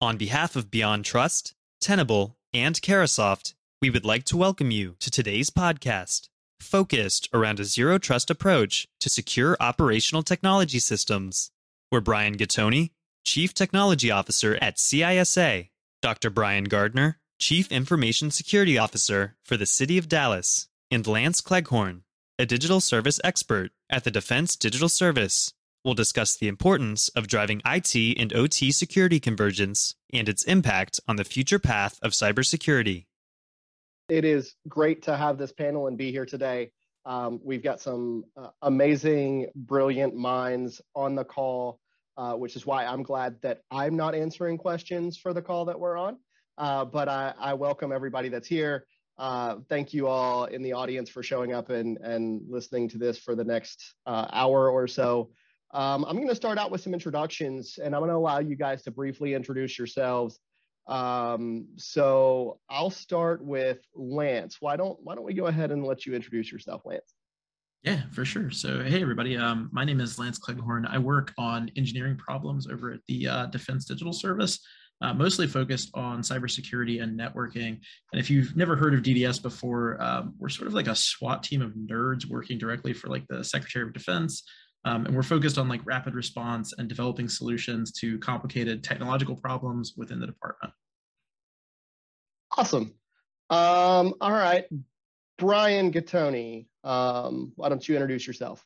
On behalf of Beyond Trust, Tenable, and Carahsoft, we would like to welcome you to today's podcast, focused around a zero trust approach to secure operational technology systems. We're Brian Gattoni, Chief Technology Officer at CISA, Dr. Brian Gardner, Chief Information Security Officer for the City of Dallas, and Lance Cleghorn, a digital service expert at the Defense Digital Service. We'll discuss the importance of driving IT and OT security convergence and its impact on the future path of cybersecurity. It is great to have this panel and be here today. Um, we've got some uh, amazing, brilliant minds on the call, uh, which is why I'm glad that I'm not answering questions for the call that we're on. Uh, but I, I, welcome everybody that's here. Uh, thank you all in the audience for showing up and, and listening to this for the next uh, hour or so. Um, I'm going to start out with some introductions, and I'm going to allow you guys to briefly introduce yourselves. Um, so I'll start with Lance. Why don't Why don't we go ahead and let you introduce yourself, Lance? Yeah, for sure. So, hey, everybody. Um, my name is Lance Cleghorn. I work on engineering problems over at the uh, Defense Digital Service, uh, mostly focused on cybersecurity and networking. And if you've never heard of DDS before, um, we're sort of like a SWAT team of nerds working directly for like the Secretary of Defense, um, and we're focused on like rapid response and developing solutions to complicated technological problems within the department. Awesome. Um, all right. Brian Gattoni, um, why don't you introduce yourself?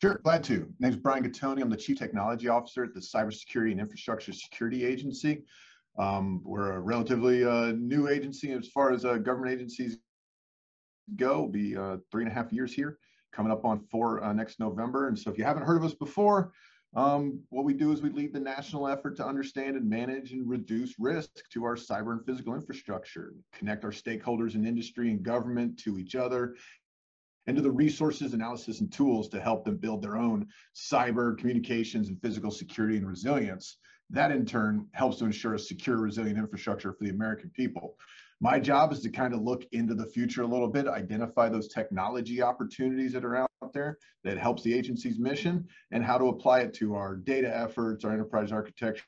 Sure, glad to. My is Brian Gattoni. I'm the Chief Technology Officer at the Cybersecurity and Infrastructure Security Agency. Um, we're a relatively uh, new agency as far as uh, government agencies go. We'll be uh, three and a half years here coming up on four uh, next November. And so if you haven't heard of us before, um, what we do is we lead the national effort to understand and manage and reduce risk to our cyber and physical infrastructure, connect our stakeholders in industry and government to each other, and to the resources, analysis, and tools to help them build their own cyber communications and physical security and resilience. That in turn helps to ensure a secure, resilient infrastructure for the American people. My job is to kind of look into the future a little bit, identify those technology opportunities that are out there that helps the agency's mission and how to apply it to our data efforts, our enterprise architecture,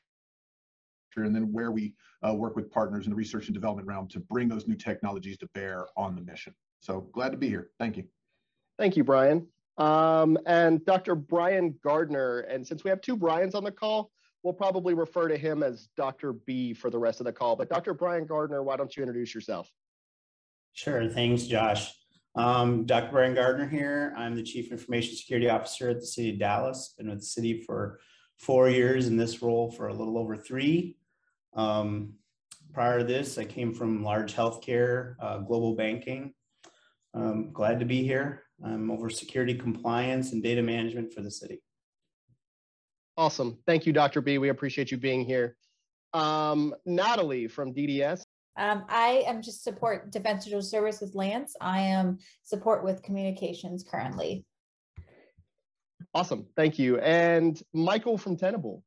and then where we uh, work with partners in the research and development realm to bring those new technologies to bear on the mission. So glad to be here. Thank you. Thank you, Brian. Um, and Dr. Brian Gardner, and since we have two Brians on the call, we'll probably refer to him as Dr. B for the rest of the call. But Dr. Brian Gardner, why don't you introduce yourself? Sure. Thanks, Josh. Um, Dr. Brian Gardner here. I'm the Chief Information Security Officer at the City of Dallas. Been with the city for four years in this role for a little over three. Um, prior to this, I came from large healthcare, uh, global banking. I'm glad to be here. I'm over security compliance and data management for the city. Awesome. Thank you, Dr. B. We appreciate you being here. Um, Natalie from DDS. Um, I am just support Defense Digital Service with Lance. I am support with communications currently. Awesome. Thank you. And Michael from Tenable.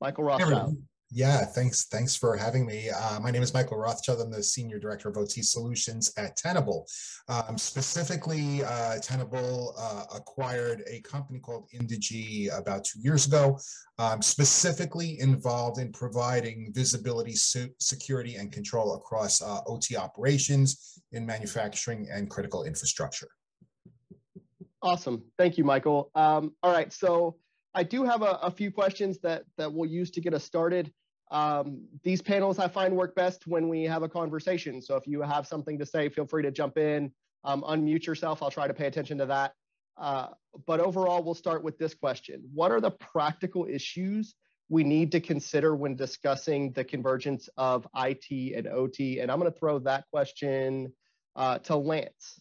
Michael Rothschild. Yeah, thanks. Thanks for having me. Uh, my name is Michael Rothschild. I'm the Senior Director of OT Solutions at Tenable. Um, specifically, uh, Tenable uh, acquired a company called Indegy about two years ago, um, specifically involved in providing visibility, security, and control across uh, OT operations in manufacturing and critical infrastructure. Awesome. Thank you, Michael. Um, all right. So I do have a, a, few questions that, that we'll use to get us started. Um, these panels I find work best when we have a conversation. So if you have something to say, feel free to jump in, um, unmute yourself. I'll try to pay attention to that. Uh, but overall, we'll start with this question. What are the practical issues we need to consider when discussing the convergence of IT and OT? And I'm going to throw that question uh, to Lance.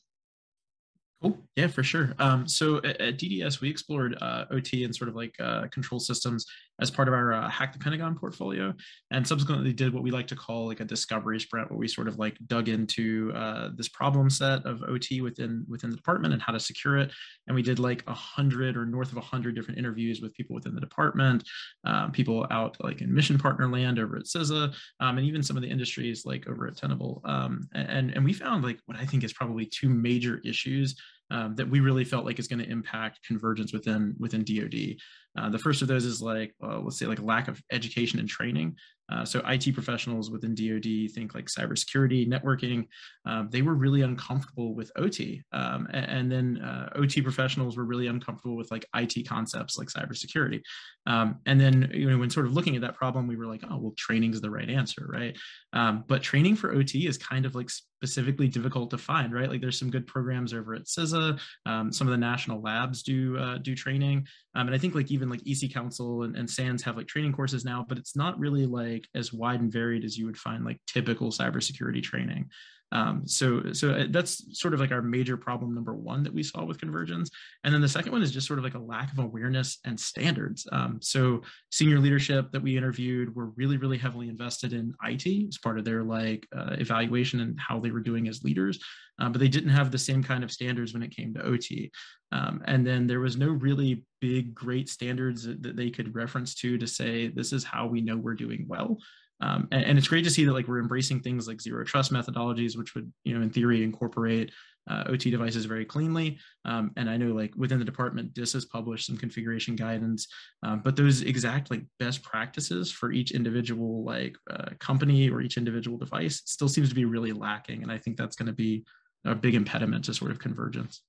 Cool. Yeah, for sure. Um, so at, at, DDS, we explored uh, OT and sort of like uh, control systems as part of our uh, Hack the Pentagon portfolio, and subsequently did what we like to call like a discovery sprint, where we sort of like dug into uh, this problem set of OT within within the department and how to secure it. And we did like a hundred or north of a hundred different interviews with people within the department, um, people out like in mission partner land over at CISA, um, and even some of the industries like over at Tenable. Um, and and we found like what I think is probably two major issues um, that we really felt like is going to impact convergence within within DoD. Uh, the first of those is like, uh, let's say, like lack of education and training. Uh, so IT professionals within DoD think like cybersecurity, networking, um, they were really uncomfortable with OT, um, and, and, then uh, OT professionals were really uncomfortable with like IT concepts like cybersecurity. Um, and then you know when sort of looking at that problem, we were like, oh well, training is the right answer, right? Um, but training for OT is kind of like specifically difficult to find, right? Like there's some good programs over at CISA. Um, some of the national labs do uh, do training, um, and I think like even like EC Council and, and SANS have like training courses now, but it's not really like as wide and varied as you would find like typical cybersecurity training. Um, so, so uh, that's sort of like our major problem number one that we saw with convergence. And then the second one is just sort of like a lack of awareness and standards. Um, so, senior leadership that we interviewed were really, really heavily invested in IT as part of their like uh, evaluation and how they were doing as leaders, um, but they didn't have the same kind of standards when it came to OT. Um, and then there was no really big, great standards that they could reference to to say this is how we know we're doing well. Um, and, and, it's great to see that like we're embracing things like zero trust methodologies, which would, you know, in theory incorporate uh, OT devices very cleanly. Um, and I know like within the department, DIS has published some configuration guidance, um, but those exact like best practices for each individual like uh, company or each individual device still seems to be really lacking. And I think that's going to be a big impediment to sort of convergence.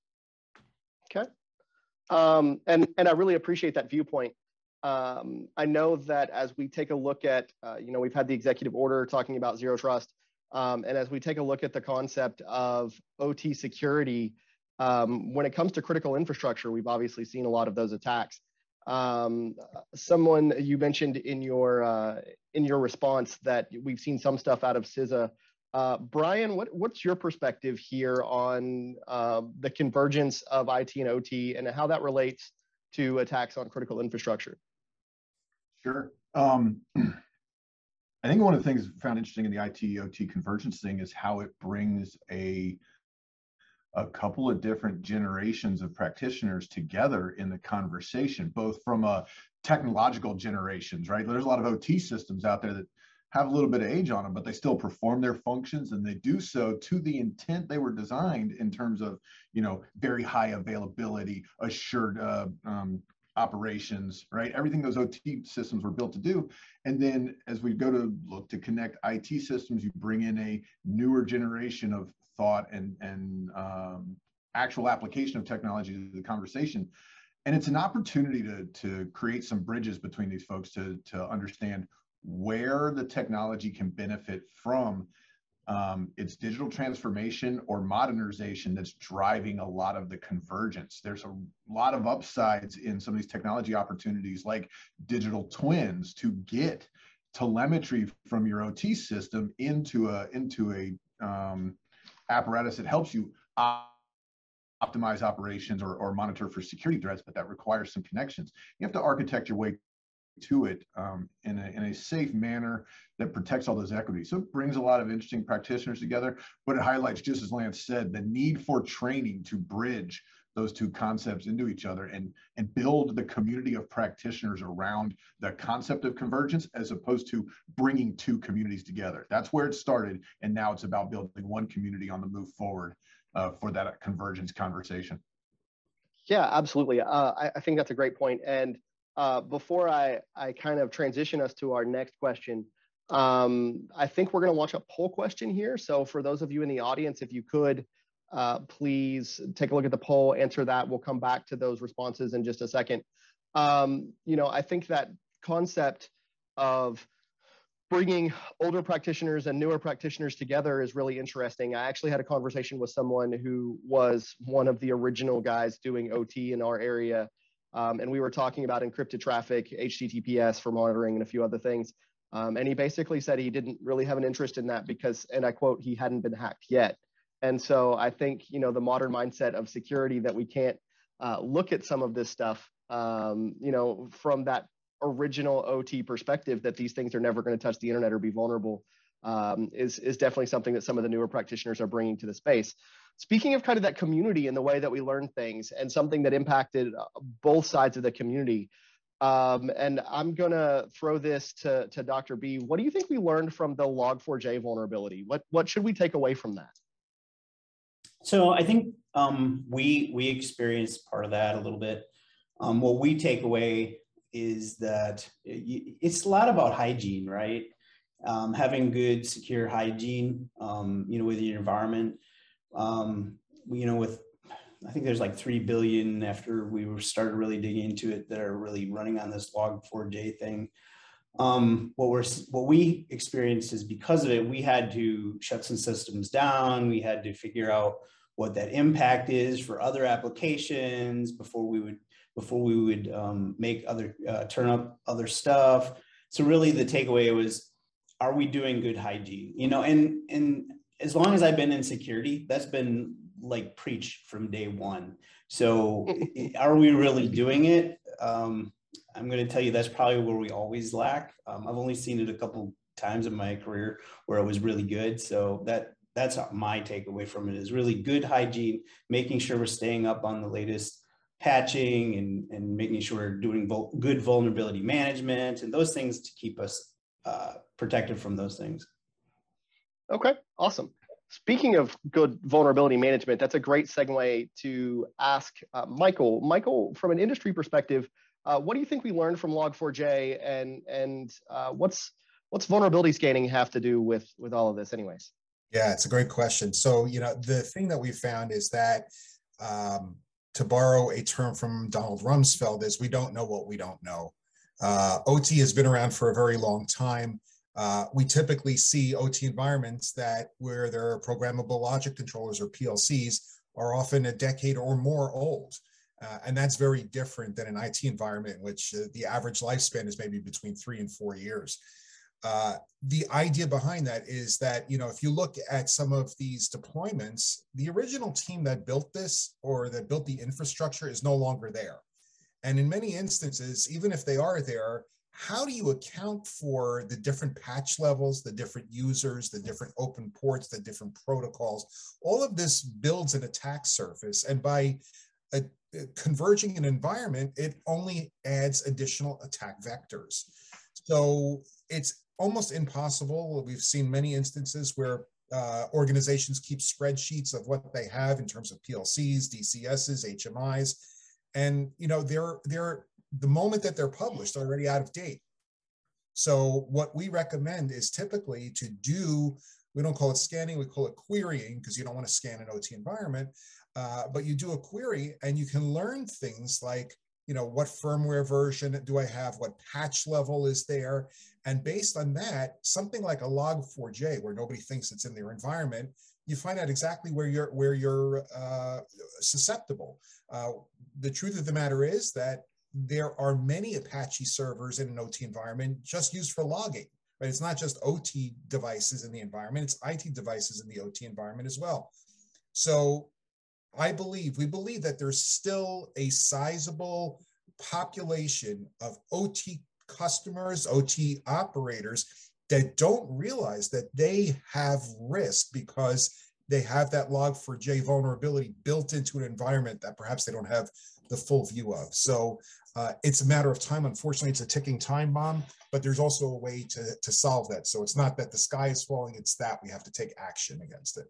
Okay. Um, and, and I really appreciate that viewpoint. Um, I know that as we take a look at, uh, you know, we've had the executive order talking about zero trust. Um, and as we take a look at the concept of OT security, um, when it comes to critical infrastructure, we've obviously seen a lot of those attacks. Um, someone you mentioned in your uh, in your response that we've seen some stuff out of CISA. Uh, Brian, what, what's your perspective here on uh, the convergence of IT and OT and how that relates to attacks on critical infrastructure? Sure. Um, I think one of the things found interesting in the IT OT convergence thing is how it brings a a couple of different generations of practitioners together in the conversation, both from a technological generations, right? There's a lot of OT systems out there that have a little bit of age on them, but they still perform their functions and they do so to the intent they were designed in terms of, you know, very high availability, assured uh, um, operations, right? Everything those OT systems were built to do. And then as we go to look to connect IT systems, you bring in a newer generation of thought and, and um, actual application of technology to the conversation. And it's an opportunity to, to create some bridges between these folks to, to understand where the technology can benefit from um, it's digital transformation or modernization that's driving a lot of the convergence. There's a lot of upsides in some of these technology opportunities, like digital twins, to get telemetry from your OT system into a into a um, apparatus that helps you optimize operations or, or monitor for security threats, but that requires some connections. You have to architect your way to it um, in, a, in a safe manner that protects all those equities. So it brings a lot of interesting practitioners together, but it highlights, just as Lance said, the need for training to bridge those two concepts into each other and, and build the community of practitioners around the concept of convergence as opposed to bringing two communities together. That's where it started. And now it's about building one community on the move forward uh, for that convergence conversation. Yeah, absolutely. Uh, I, I think that's a great point. And uh, before I, I kind of transition us to our next question, um, I think we're going to launch a poll question here. So for those of you in the audience, if you could uh, please take a look at the poll, answer that. We'll come back to those responses in just a second. Um, you know, I think that concept of bringing older practitioners and newer practitioners together is really interesting. I actually had a conversation with someone who was one of the original guys doing OT in our area um, and we were talking about encrypted traffic, HTTPS for monitoring, and a few other things. Um, and he basically said he didn't really have an interest in that because, and I quote, he hadn't been hacked yet. And so I think, you know, the modern mindset of security that we can't uh, look at some of this stuff, um, you know, from that original OT perspective that these things are never going to touch the internet or be vulnerable um, is, is definitely something that some of the newer practitioners are bringing to the space speaking of kind of that community and the way that we learn things and something that impacted uh, both sides of the community um, and i'm going to throw this to, to dr b what do you think we learned from the log4j vulnerability what, what should we take away from that So I think um, we we experienced part of that a little bit. Um, what we take away is that it's a lot about hygiene, right? Um, having good, secure hygiene, um, you know, with your environment. Um, you know, with I think there's like three billion after we started really digging into it that are really running on this log4j thing. Um, what we're what we experienced is because of it, we had to shut some systems down. We had to figure out what that impact is for other applications before we would before we would um, make other uh, turn up other stuff. So really, the takeaway was, are we doing good hygiene? You know, and and as long as I've been in security, that's been like preach from day one. So are we really doing it? Um, I'm going to tell you that's probably where we always lack. Um, I've only seen it a couple times in my career where it was really good. So that that's my takeaway from it is really good hygiene, making sure we're staying up on the latest patching and, and making sure we're doing vul- good vulnerability management and those things to keep us uh, protected from those things. Okay, awesome. Speaking of good vulnerability management, that's a great segue to ask uh, Michael. Michael, from an industry perspective, uh, what do you think we learned from Log4j, and and uh, what's what's vulnerability scanning have to do with with all of this, anyways? Yeah, it's a great question. So you know, the thing that we found is that um, to borrow a term from Donald Rumsfeld, is we don't know what we don't know. Uh, OT has been around for a very long time. Uh, we typically see OT environments that where there are programmable logic controllers or PLCs are often a decade or more old. Uh, and that's very different than an IT environment in which uh, the average lifespan is maybe between three and four years. Uh, the idea behind that is that, you know, if you look at some of these deployments, the original team that built this or that built the infrastructure is no longer there. And in many instances, even if they are there, how do you account for the different patch levels, the different users, the different open ports, the different protocols? All of this builds an attack surface. And by a, a converging an environment, it only adds additional attack vectors. So it's almost impossible. We've seen many instances where uh, organizations keep spreadsheets of what they have in terms of PLCs, DCSs, HMIs, and you know they're they're the moment that they're published already out of date. So what we recommend is typically to do we don't call it scanning, we call it querying because you don't want to scan an OT environment, uh, but you do a query and you can learn things like you know what firmware version do I have, what patch level is there, and based on that, something like a log4j, where nobody thinks it's in their environment, you find out exactly where you're where you're uh, susceptible. Uh, the truth of the matter is that there are many Apache servers in an OT environment just used for logging. Right? It's not just OT devices in the environment; it's IT devices in the OT environment as well. So, I believe we believe that there's still a sizable population of OT customers, OT operators that don't realize that they have risk because they have that log4j vulnerability built into an environment that perhaps they don't have the full view of. So uh, it's a matter of time. Unfortunately, it's a ticking time bomb, but there's also a way to, to solve that. So it's not that the sky is falling, it's that we have to take action against it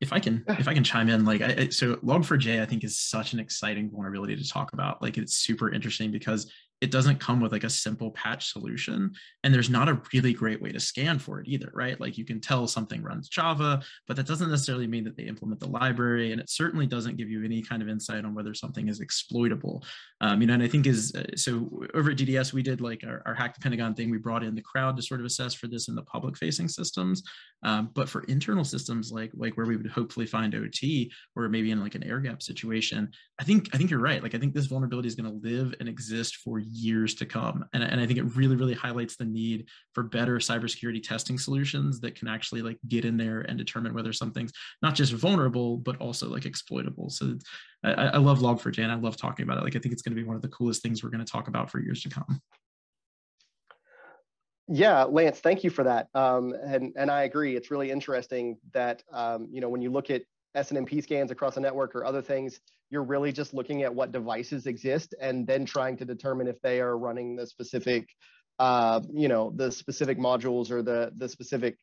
if I can if I can chime in, like I, so log4j I think is such an exciting vulnerability to talk about. Like it's super interesting because it doesn't come with like a simple patch solution and there's not a really great way to scan for it either right? Like you can tell something runs java but that doesn't necessarily mean that they implement the library and it certainly doesn't give you any kind of insight on whether something is exploitable. Um, you know and i think is uh, so over at dds we did like our, our, hack the pentagon thing. We brought in the crowd to sort of assess for this in the public facing systems. Um, but for internal systems like like where we would hopefully find ot or maybe in like an air gap situation i think i think you're right. Like i think this vulnerability is going to live and exist for years to come. And, and I think it really, really highlights the need for better cybersecurity testing solutions that can actually like get in there and determine whether something's not just vulnerable, but also like exploitable. So I, I love Log4j and I love talking about it. Like I think it's going to be one of the coolest things we're going to talk about for years to come. Yeah, Lance, thank you for that. Um, and and I agree. It's really interesting that um, you know when you look at SNMP scans across a network or other things, you're really just looking at what devices exist and then trying to determine if they are running the specific, uh, you know, the specific modules or the the specific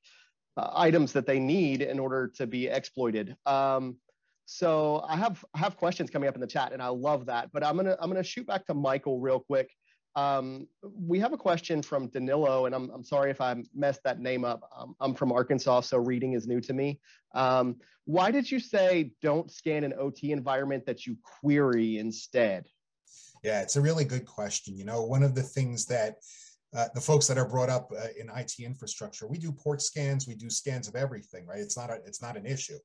uh, items that they need in order to be exploited. Um, so I have I have questions coming up in the chat, and I love that. But I'm gonna I'm gonna shoot back to Michael real quick. Um, we have a question from Danilo, and I'm I'm sorry if I messed that name up. Um, I'm from Arkansas, so reading is new to me. Um, why did you say don't scan an OT environment that you query instead? Yeah, it's a really good question. You know, one of the things that uh, the folks that are brought up uh, in IT infrastructure, we do port scans, we do scans of everything, right? It's not a, it's not an issue.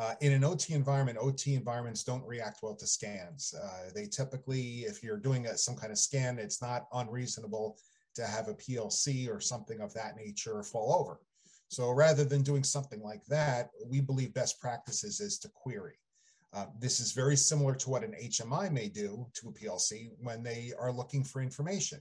Uh, in an OT environment, OT environments don't react well to scans. Uh, they typically, if you're doing a, some kind of scan, it's not unreasonable to have a PLC or something of that nature fall over. So rather than doing something like that, we believe best practices is to query. Uh, this is very similar to what an HMI may do to a PLC when they are looking for information.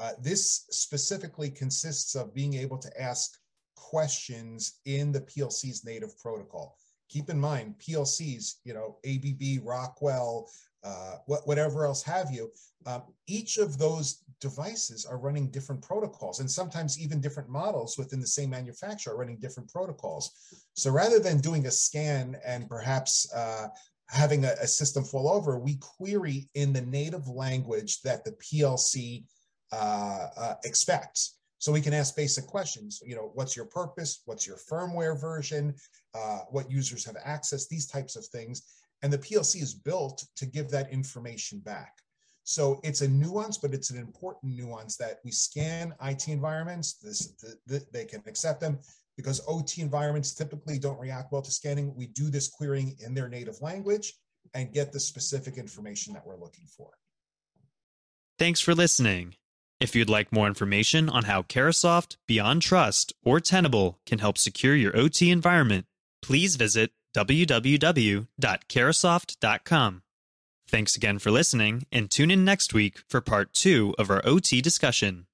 Uh, this specifically consists of being able to ask questions in the PLC's native protocol. Keep in mind, PLCs, you know, ABB, Rockwell, uh, whatever else have you, um, each of those devices are running different protocols and sometimes even different models within the same manufacturer are running different protocols. So rather than doing a scan and perhaps uh, having a, a, system fall over, we query in the native language that the PLC uh, uh, expects. So we can ask basic questions, you know, what's your purpose? What's your firmware version? Uh, what users have access, these types of things. And the PLC is built to give that information back. So it's a nuance, but it's an important nuance that we scan IT environments, this, the, the, they can accept them because OT environments typically don't react well to scanning. We do this querying in their native language and get the specific information that we're looking for. Thanks for listening. If you'd like more information on how Carahsoft, Beyond Trust, or Tenable can help secure your OT environment, please visit www.carahsoft.com. Thanks again for listening, and tune in next week for part two of our OT discussion.